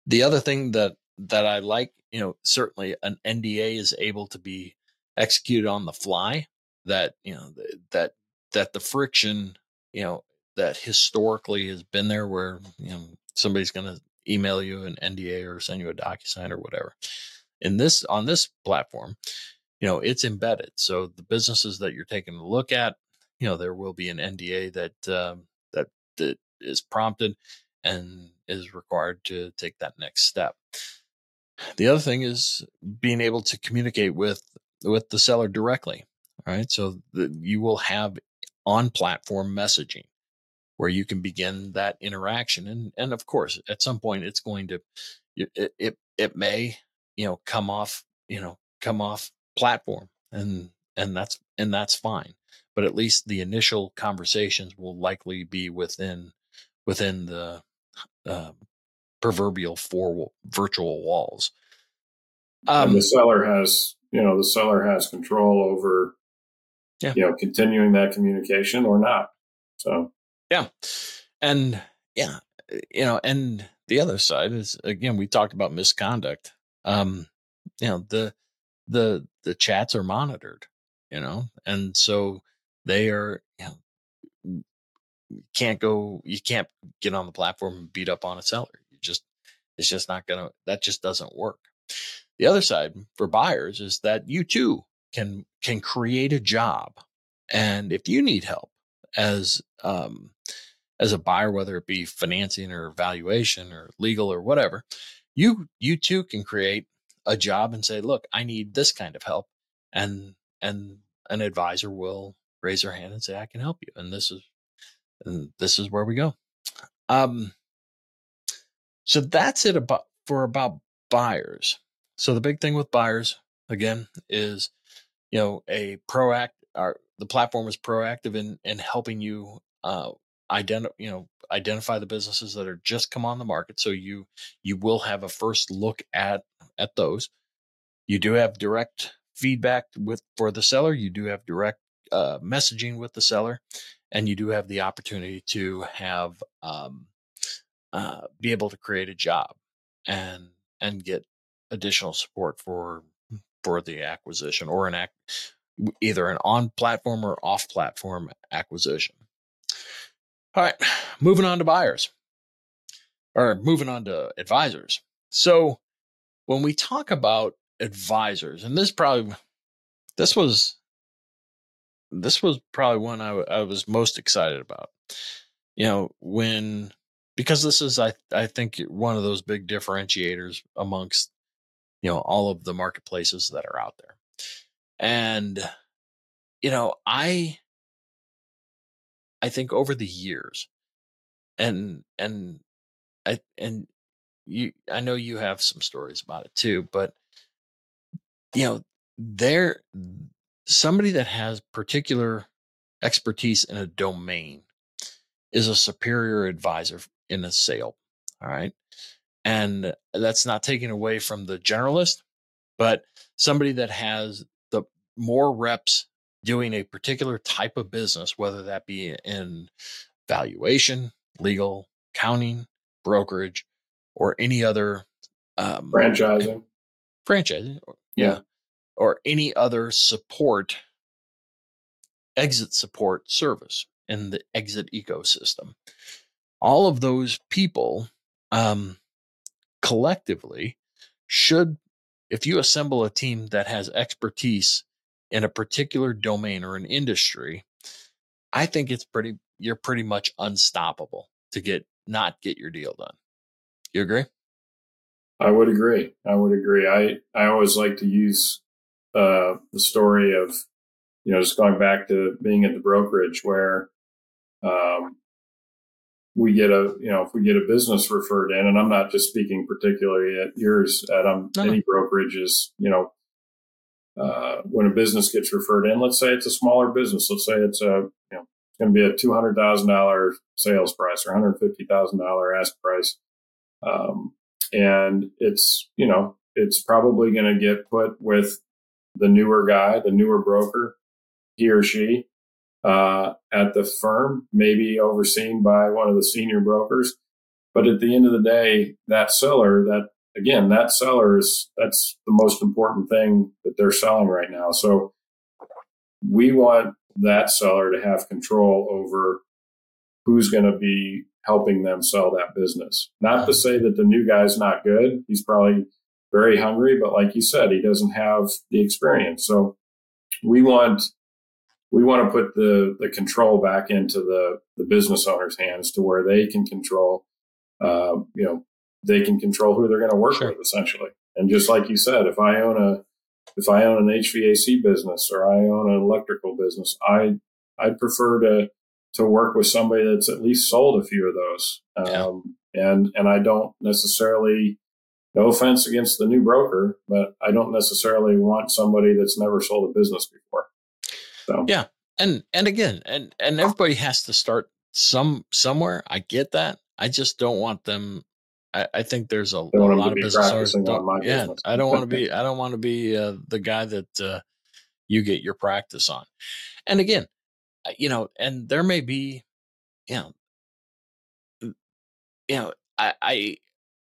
The other thing that that I like, you know, certainly an NDA is able to be executed on the fly. That you know that that the friction, you know, that historically has been there, where you know somebody's going to email you an NDA or send you a DocuSign or whatever. In this on this platform, you know, it's embedded. So the businesses that you're taking a look at, you know, there will be an NDA that um, that that is prompted and is required to take that next step. The other thing is being able to communicate with with the seller directly. Right. So that you will have on platform messaging where you can begin that interaction. And, and of course, at some point it's going to, it, it, it may, you know, come off, you know, come off platform and, and that's, and that's fine. But at least the initial conversations will likely be within, within the, uh, proverbial four virtual walls. Um, and the seller has, you know, the seller has control over, yeah. you know, continuing that communication or not. So, yeah. And yeah, you know, and the other side is again, we talked about misconduct. Um, you know, the, the, the chats are monitored, you know, and so they are, you know, can't go, you can't get on the platform and beat up on a seller. You just, it's just not to, that just doesn't work. The other side for buyers is that you too can, can create a job. And if you need help as, um, as a buyer, whether it be financing or valuation or legal or whatever, you you too can create a job and say, look, I need this kind of help. And and an advisor will raise their hand and say, I can help you. And this is and this is where we go. Um so that's it about for about buyers. So the big thing with buyers again is you know a proact our the platform is proactive in in helping you uh, identify you know identify the businesses that are just come on the market so you you will have a first look at at those. You do have direct feedback with for the seller you do have direct uh, messaging with the seller and you do have the opportunity to have um, uh, be able to create a job and and get additional support for for the acquisition or an act either an on platform or off platform acquisition all right, moving on to buyers or moving on to advisors. So when we talk about advisors, and this probably this was this was probably one I, I was most excited about. You know, when because this is I I think one of those big differentiators amongst you know all of the marketplaces that are out there. And you know, I I think over the years, and and I and you, I know you have some stories about it too, but you know, there somebody that has particular expertise in a domain is a superior advisor in a sale. All right. And that's not taking away from the generalist, but somebody that has the more reps doing a particular type of business, whether that be in valuation, legal, accounting, brokerage, or any other um, franchising, franchising, yeah. yeah, or any other support, exit support service in the exit ecosystem. All of those people um, collectively should, if you assemble a team that has expertise in a particular domain or an industry, I think it's pretty, you're pretty much unstoppable to get, not get your deal done. You agree? I would agree. I would agree. I, I always like to use uh, the story of, you know, just going back to being at the brokerage where um, we get a, you know, if we get a business referred in, and I'm not just speaking particularly at yours, Adam, no. any brokerages, you know, uh, when a business gets referred in, let's say it's a smaller business, let's say it's a, you know, it's going to be a $200,000 sales price or $150,000 ask price. Um, and it's, you know, it's probably going to get put with the newer guy, the newer broker, he or she, uh, at the firm, maybe overseen by one of the senior brokers. But at the end of the day, that seller, that again, that seller is that's the most important thing that they're selling right now. So we want that seller to have control over who's going to be helping them sell that business. Not to say that the new guy's not good. He's probably very hungry, but like you said, he doesn't have the experience. So we want we want to put the the control back into the the business owner's hands to where they can control uh, you know they can control who they're going to work sure. with essentially and just like you said if i own a if i own an hvac business or i own an electrical business i i'd prefer to to work with somebody that's at least sold a few of those um, yeah. and and i don't necessarily no offense against the new broker but i don't necessarily want somebody that's never sold a business before so yeah, and and again, and and everybody has to start some somewhere. I get that. I just don't want them. I, I think there's a, a lot of business owners. Yeah, business. I don't want to be. (laughs) I don't want to be uh, the guy that uh, you get your practice on. And again, you know, and there may be, you know, you know, I, I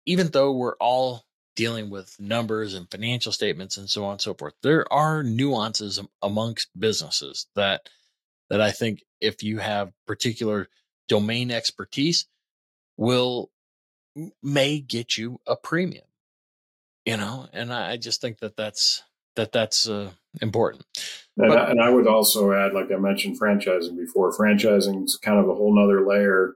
even though we're all dealing with numbers and financial statements and so on and so forth. There are nuances amongst businesses that that I think if you have particular domain expertise will may get you a premium. You know, and I, just think that that's that that's uh, important. And, but, I, and I would also add, like I mentioned, franchising before. Franchising is kind of a whole nother layer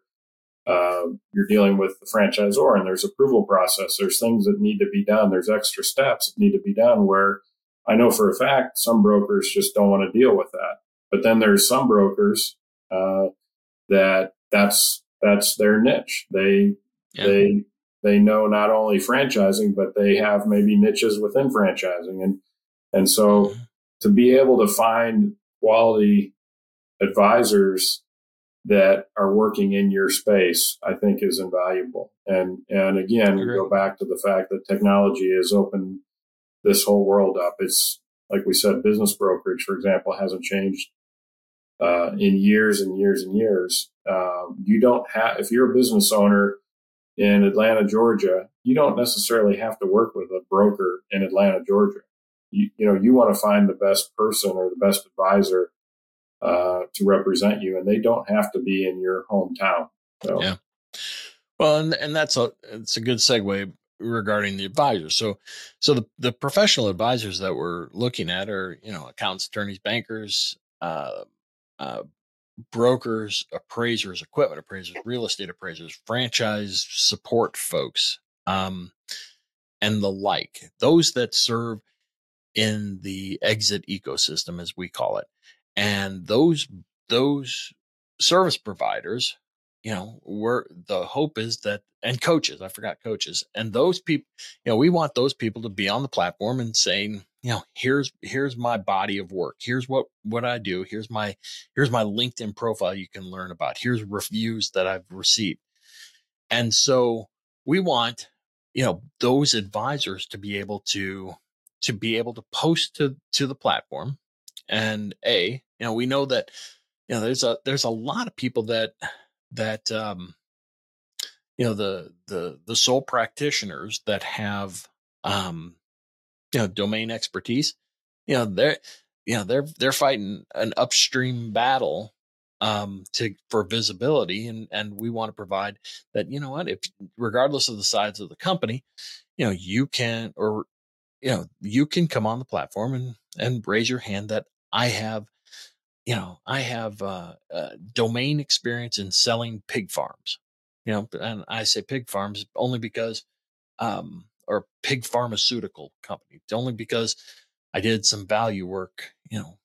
uh, you're dealing with the franchisor and there's approval process. There's things that need to be done. There's extra steps that need to be done where I know for a fact some brokers just don't want to deal with that. But then there's some brokers uh, that that's that's their niche. They yeah. they they know not only franchising, but they have maybe niches within franchising, and and so mm-hmm. to be able to find quality advisors that are working in your space, I think is invaluable. And, and again, we go back to the fact that technology has opened this whole world up. It's like we said, business brokerage, for example, hasn't changed uh, in years and years and years. Um, you don't have, if you're a business owner in Atlanta, Georgia, you don't necessarily have to work with a broker in Atlanta, Georgia. You, you know, you want to find the best person or the best advisor uh, to represent you, and they don't have to be in your hometown. So. Yeah. Well, and and that's a it's a good segue regarding the advisors. So, so the the professional advisors that we're looking at are you know accountants, attorneys, bankers, uh, uh, brokers, appraisers, equipment appraisers, real estate appraisers, franchise support folks, um, and the like. Those that serve in the exit ecosystem, as we call it and those those service providers you know we're the hope is that and coaches i forgot coaches and those people you know we want those people to be on the platform and saying you know here's here's my body of work. Here's what what i do. Here's my here's my linkedin profile you can learn about. Here's reviews that i've received. And so we want, you know, those advisors to be able to, to be able to post to, to the platform. And a, you know, we know that, you know, there's a, there's a lot of people that, that, um, you know, the, the, the sole practitioners that have, um, you know, domain expertise, you know, they're, you know, they're, they're fighting an upstream battle um, to for visibility, and and we want to provide that. You know what? If regardless of the size of the company, you know you can or you know you can come on the platform and and raise your hand that I have. You know, I have uh, uh, domain experience in selling pig farms. You know, and I say pig farms only because, um, or pig pharmaceutical company, only because I did some value work. You know,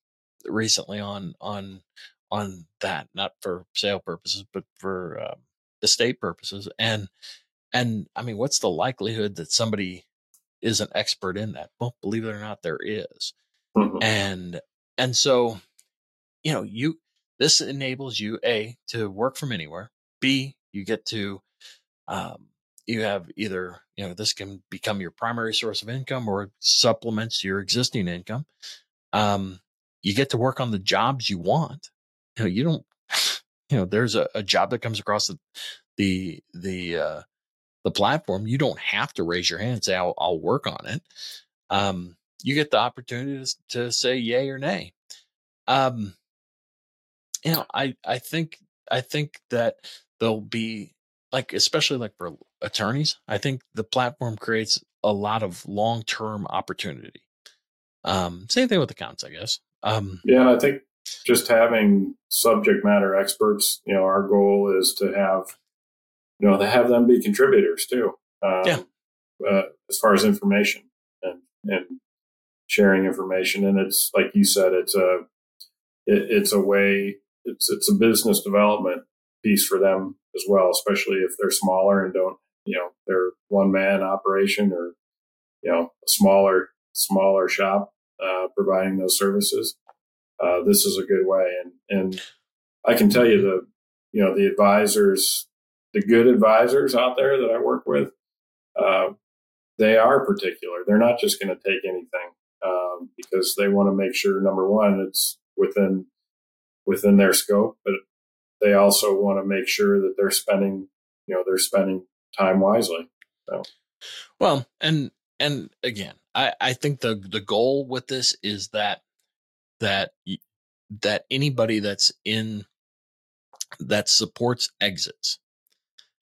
recently on on on that, not for sale purposes, but for uh, estate purposes. And and I mean, what's the likelihood that somebody is an expert in that? Well, believe it or not, there is. Mm-hmm. And and so, you know, you this enables you a to work from anywhere. B you get to um, you have either you know this can become your primary source of income or supplements your existing income. Um, you get to work on the jobs you want you know, you don't, you know, there's a, a job that comes across the, the, the, uh, the platform. You don't have to raise your hand and say, I'll, I'll work on it. Um, you get the opportunity to, to say yay or nay. Um, you know, I, I think, I think that there'll be like, especially like for attorneys, I think the platform creates a lot of long-term opportunity. Um, same thing with accounts, I guess. Um, yeah, and I think just having subject matter experts, you know, our goal is to have, you know, to have them be contributors too. Um, yeah. Uh, as far as information and, and sharing information. And it's like you said, it's a, it, it's a way, it's, it's a business development piece for them as well, especially if they're smaller and don't, you know, they're one man operation or, you know, a smaller, smaller shop, uh, providing those services uh, this is a good way. And, and I can tell you the, you know, the advisors, the good advisors out there that I work with, uh, they are particular. They're not just going to take anything um, because they want to make sure number one, it's within within their scope, but they also want to make sure that they're spending, you know, they're spending time wisely. So, well, and and again, I I think the the goal with this is that that that anybody that's in that supports exits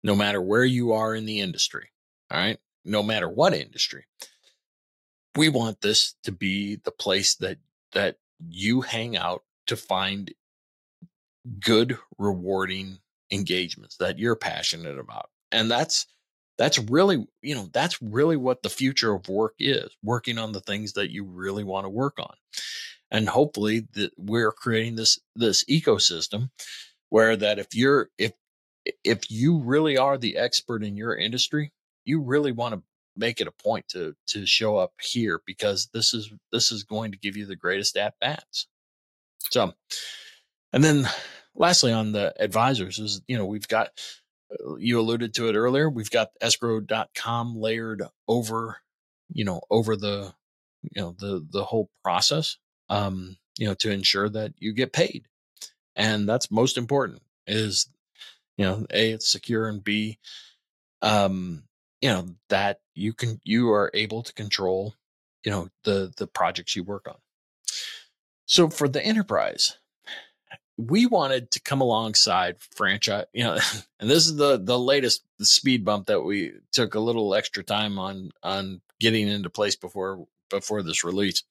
no matter where you are in the industry all right no matter what industry we want this to be the place that that you hang out to find good rewarding engagements that you're passionate about and that's that's really you know that's really what the future of work is working on the things that you really want to work on. And hopefully that we're creating this this ecosystem where that if you're if if you really are the expert in your industry you really want to make it a point to to show up here because this is this is going to give you the greatest at bats. So and then lastly on the advisors is you know we've got you alluded to it earlier we've got escrow.com layered over you know over the you know the the whole process um, you know, to ensure that you get paid. And that's most important is, you know, A, it's secure and B, um, you know, that you can, you are able to control, you know, the, the projects you work on. So for the enterprise, we wanted to come alongside franchise, you know, (laughs) and this is the the latest speed bump that we took a little extra time on on getting into place before before this release.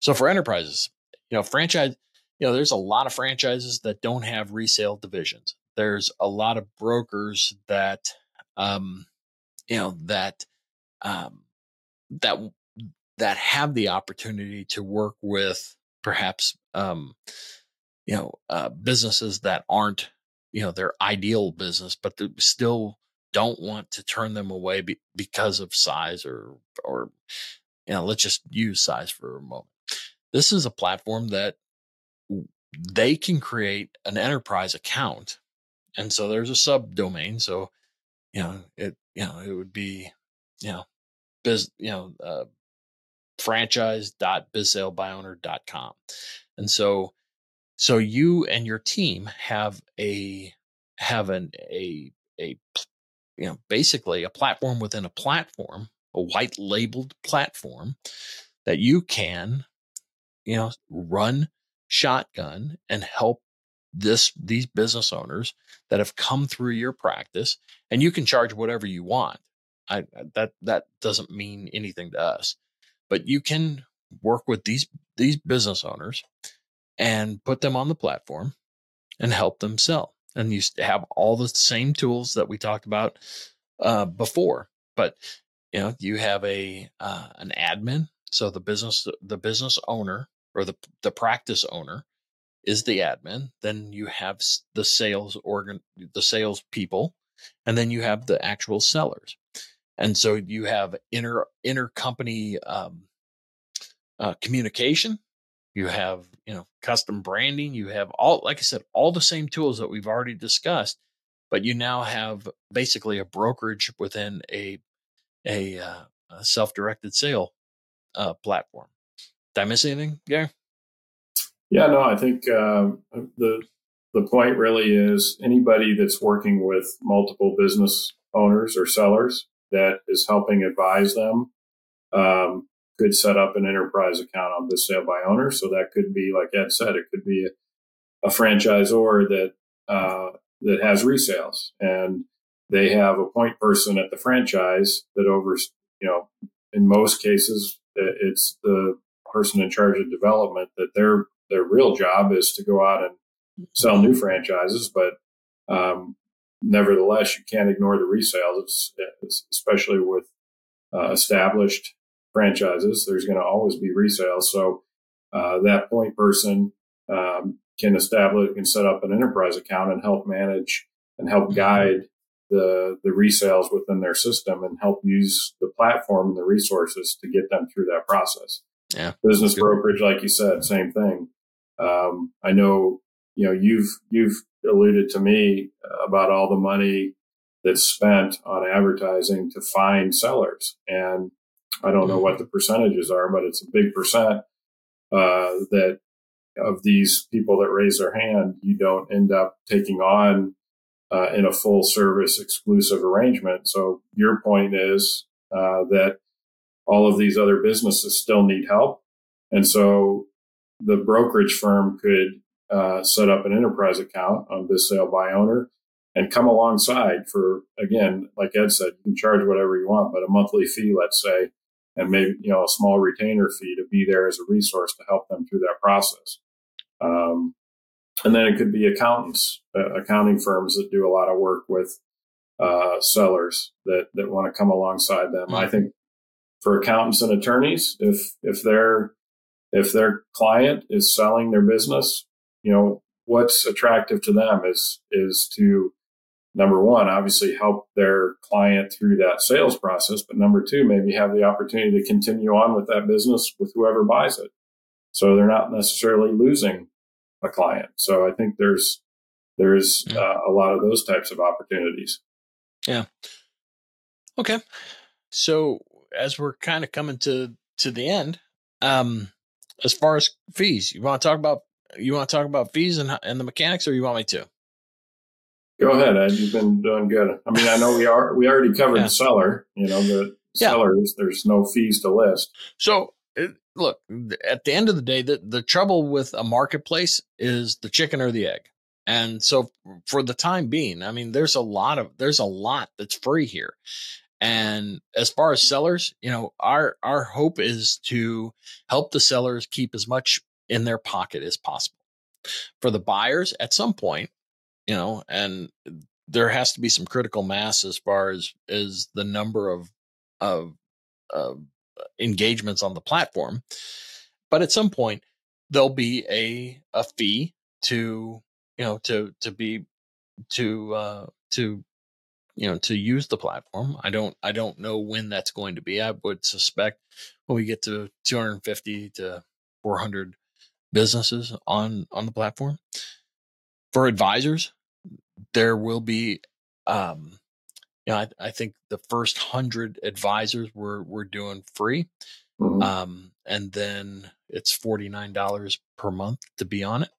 So for enterprises, you know, franchise, you know, there's a lot of franchises that don't have resale divisions. There's a lot of brokers that, um, you know, that, um, that, that have the opportunity to work with perhaps, um, you know, uh, businesses that aren't, you know, their ideal business, but they still don't want to turn them away be, because of size or, or, you know, let's just use size for a moment this is a platform that they can create an enterprise account. And so there's a subdomain. So you know, it, you know, it would be, you know, biz, you know, uh, franchise.bizsalebyowner.com. And so, so you and your team have a, have an, a, a, you know, basically a platform within a platform, a white labeled platform that you can, you know, run shotgun and help this these business owners that have come through your practice and you can charge whatever you want. I that that doesn't mean anything to us but you can work with these these business owners and put them on the platform and help them sell and you have all the same tools that we talked about uh, before but you know you have a uh, an admin so the business the business owner or the the practice owner is the admin. Then you have the sales organ, the sales people, and then you have the actual sellers. And so you have inter intercompany um, uh, communication. You have you know custom branding. You have all like I said, all the same tools that we've already discussed, but you now have basically a brokerage within a a, uh, a self directed sale uh, platform. Did I miss anything, Gary? Yeah, no, I think uh, the the point really is anybody that's working with multiple business owners or sellers that is helping advise them um, could set up an enterprise account on Biz Sale by Owner. So that could be, like Ed said, it could be a, a franchisor that uh, that has resales and they have a point person at the franchise that over, you know, in most cases, it's the person in charge of development that their their real job is to go out and sell new franchises, but um, nevertheless, you can't ignore the resales, it's, it's especially with uh, established franchises. There's going to always be resales, so uh, that point person um, can establish can set up an enterprise account and help manage and help mm-hmm. guide the the resales within their system and help use the platform and the resources to get them through that process. Yeah. Business brokerage, like you said, same thing. Um, I know, you know, you've, you've alluded to me about all the money that's spent on advertising to find sellers. And I don't know what the percentages are, but it's a big percent, uh, that of these people that raise their hand, you don't end up taking on, uh, in a full service exclusive arrangement. So your point is, uh, that all of these other businesses still need help. And so the brokerage firm could uh, set up an enterprise account on Biz Sale by Owner and come alongside for again, like Ed said, you can charge whatever you want, but a monthly fee, let's say, and maybe you know a small retainer fee to be there as a resource to help them through that process. Um, and then it could be accountants, uh, accounting firms that do a lot of work with uh, sellers that that want to come alongside them. Mm-hmm. I think for accountants and attorneys, if if they're if their client is selling their business, you know, what's attractive to them is, is to number one, obviously help their client through that sales process. But number two, maybe have the opportunity to continue on with that business with whoever buys it. So they're not necessarily losing a client. So I think there's, there's uh, a lot of those types of opportunities. Yeah. Okay. So as we're kind of coming to, to the end, um, as far as fees, you want to talk about you want to talk about fees and and the mechanics, or you want me to? Go ahead, Ed. You've been doing good. I mean, I know we are we already covered yeah. the seller. You know, the yeah. sellers. There's no fees to list. So uh, look, at the end of the day, the the trouble with a marketplace is the chicken or the egg. And so for the time being, I mean, there's a lot of there's a lot that's free here. And as far as sellers, you know, our our hope is to help the sellers keep as much in their pocket as possible. For the buyers, at some point, you know, and there has to be some critical mass as far as as the number of of, of engagements on the platform. But at some point, there'll be a a fee to you know to to be to uh, to you know to use the platform. I don't i don't know when that's going to be. I would suspect when we get to 250 to 400 businesses on on the platform. For advisors there will be um you know, I, I think the first hundred advisors we're we're doing free, Mhm. um, and then it's forty nine dollars per month to be on it.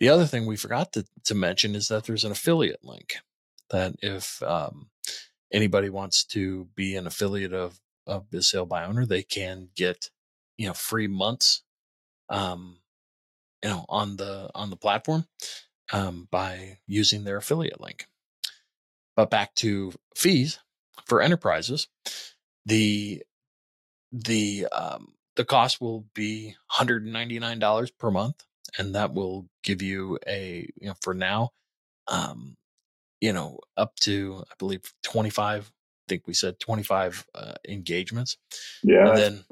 The other thing we forgot to to mention is that there's an affiliate link that if um, anybody wants to be an affiliate of of Biz Sale by Owner, they can get you know free months, um, you know on the on the platform um, by using their affiliate link. But back to fees for enterprises, the the um, the cost will be $199 per month, and that will give you a you know for now, um, you know up to I believe 25. I think we said 25 uh, engagements, Yeah. and then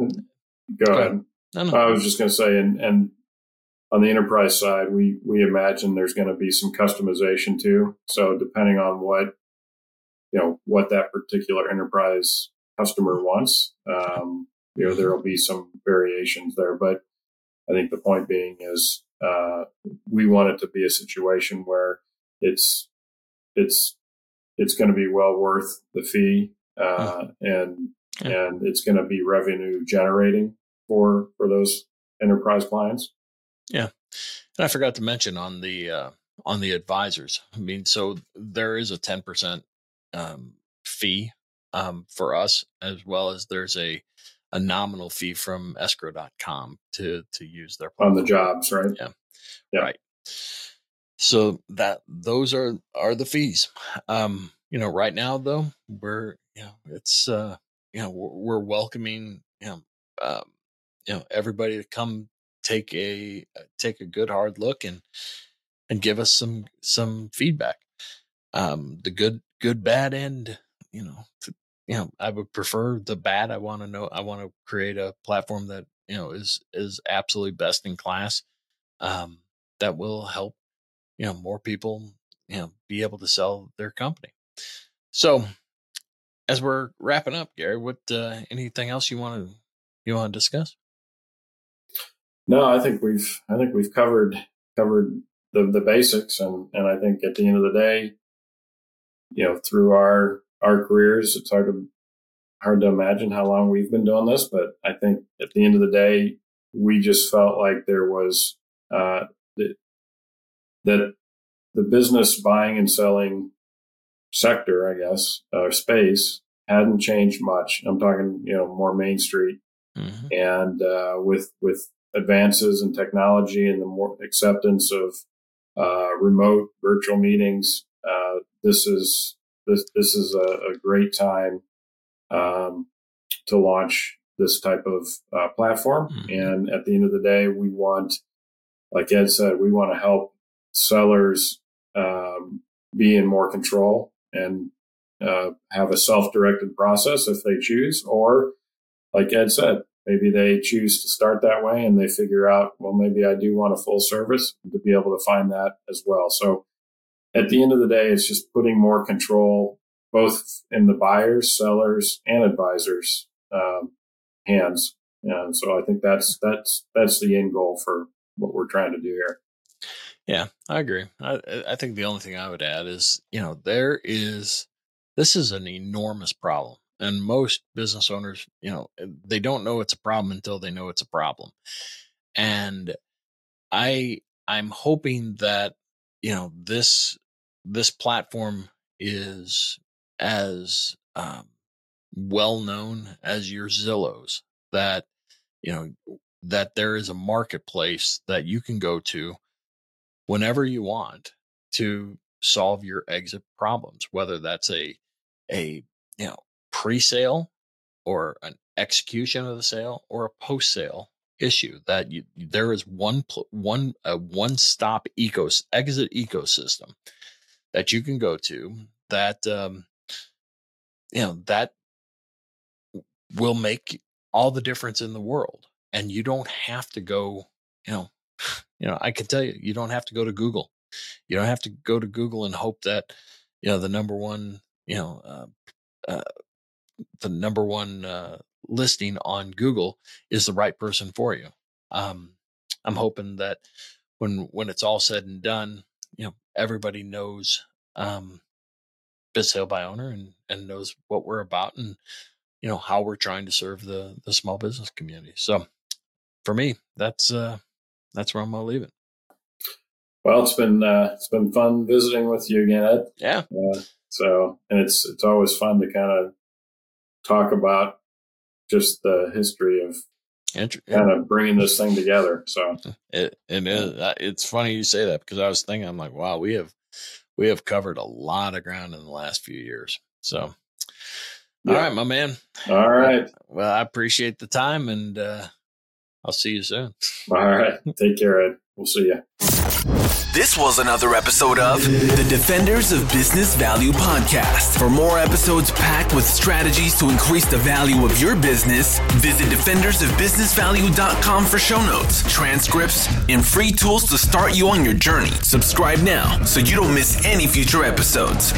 go go ahead. no no I was just going to say, and, and on the enterprise side, we we imagine there's going to be some customization too. So depending on what you know what that particular enterprise customer wants, um, you know, there will be some variations there. But I think the point being is uh, we want it to be a situation where it's it's it's going to be well worth the fee, uh, and and it's going to be revenue generating for for those enterprise clients. And I forgot to mention on the uh, on the advisors. I mean, so there is a ten percent um, fee um, for us, as well as there's a a nominal fee from escrow.com to to use their on the jobs, right? Yeah. Yeah. Right. So that those are are the fees. Um, you know, right now though, we're you know, it's uh, you know, we're, we're welcoming you know, um, you know, everybody to come take a uh, take a good hard look and and give us some some feedback. Um, the good, good, bad, and you know, t- you know, I would prefer the bad. I want to know. I want to create a platform that you know is is absolutely best in class. Um, that will help you know more people you know be able to sell their company. So, as we're wrapping up, Gary, what uh, anything else you want to you want to discuss? No, I think we've I think we've covered covered the the basics, and and I think at the end of the day, you know, through our our careers, it's hard to hard to imagine how long we've been doing this, but I think at the end of the day, we just felt like there was uh, that that the business buying and selling sector, I guess, or space hadn't changed much. I'm talking, you know, more Main Street Mhm. and uh, with with advances in technology and the more acceptance of uh, remote virtual meetings, uh, this is this this is a, a great time um, to launch this type of uh, platform. Mhm. And at the end of the day, we want, like Ed said, we want to help sellers um, be in more control and uh, have a self-directed process if they choose, or like Ed said, maybe they choose to start that way and they figure out, well, maybe I do want a full service to be able to find that as well. So at the end of the day, it's just putting more control both in the buyers, sellers, and advisors' um, hands. And so I think that's that's that's the end goal for what we're trying to do here. Yeah, I agree. I I think the only thing I would add is, you know, there is this is an enormous problem. And most business owners, you know, they don't know it's a problem until they know it's a problem. And I I'm hoping that, you know, this this platform is as um, well known as your Zillows that you know that there is a marketplace that you can go to whenever you want to solve your exit problems, whether that's a a you know pre-sale or an execution of the sale or a post-sale issue that you there is one one a one-stop ecos exit ecosystem that you can go to that um you know that will make all the difference in the world. And you don't have to go you know (sighs) you know i can tell you you don't have to go to google. You don't have to go to google and hope that you know the number one you know uh, uh, the number one uh, listing on google is the right person for you um, i'm hoping that when when it's all said and done you know everybody knows um, Biz Sale by Owner and and knows what we're about and you know how we're trying to serve the the small business community. So for me, that's uh that's where I'm gonna leave it. Well, it's been uh, it's been fun visiting with you again, Ed. Yeah. Uh, so, and it's it's always fun to kind of talk about just the history of kind of bringing this thing together. So, it, it is, it's funny you say that because I was thinking, I'm like, wow, we have we have covered a lot of ground in the last few years. So, Yeah. all right, my man. all right, Well, I appreciate the time and uh, I'll see you soon. all right. Take care, Ed. We'll see you. This was another episode of the Defenders of Business Value podcast. For more episodes packed with strategies to increase the value of your business, visit defendersofbusinessvalue.com for show notes, transcripts, and free tools to start you on your journey. Subscribe now so you don't miss any future episodes.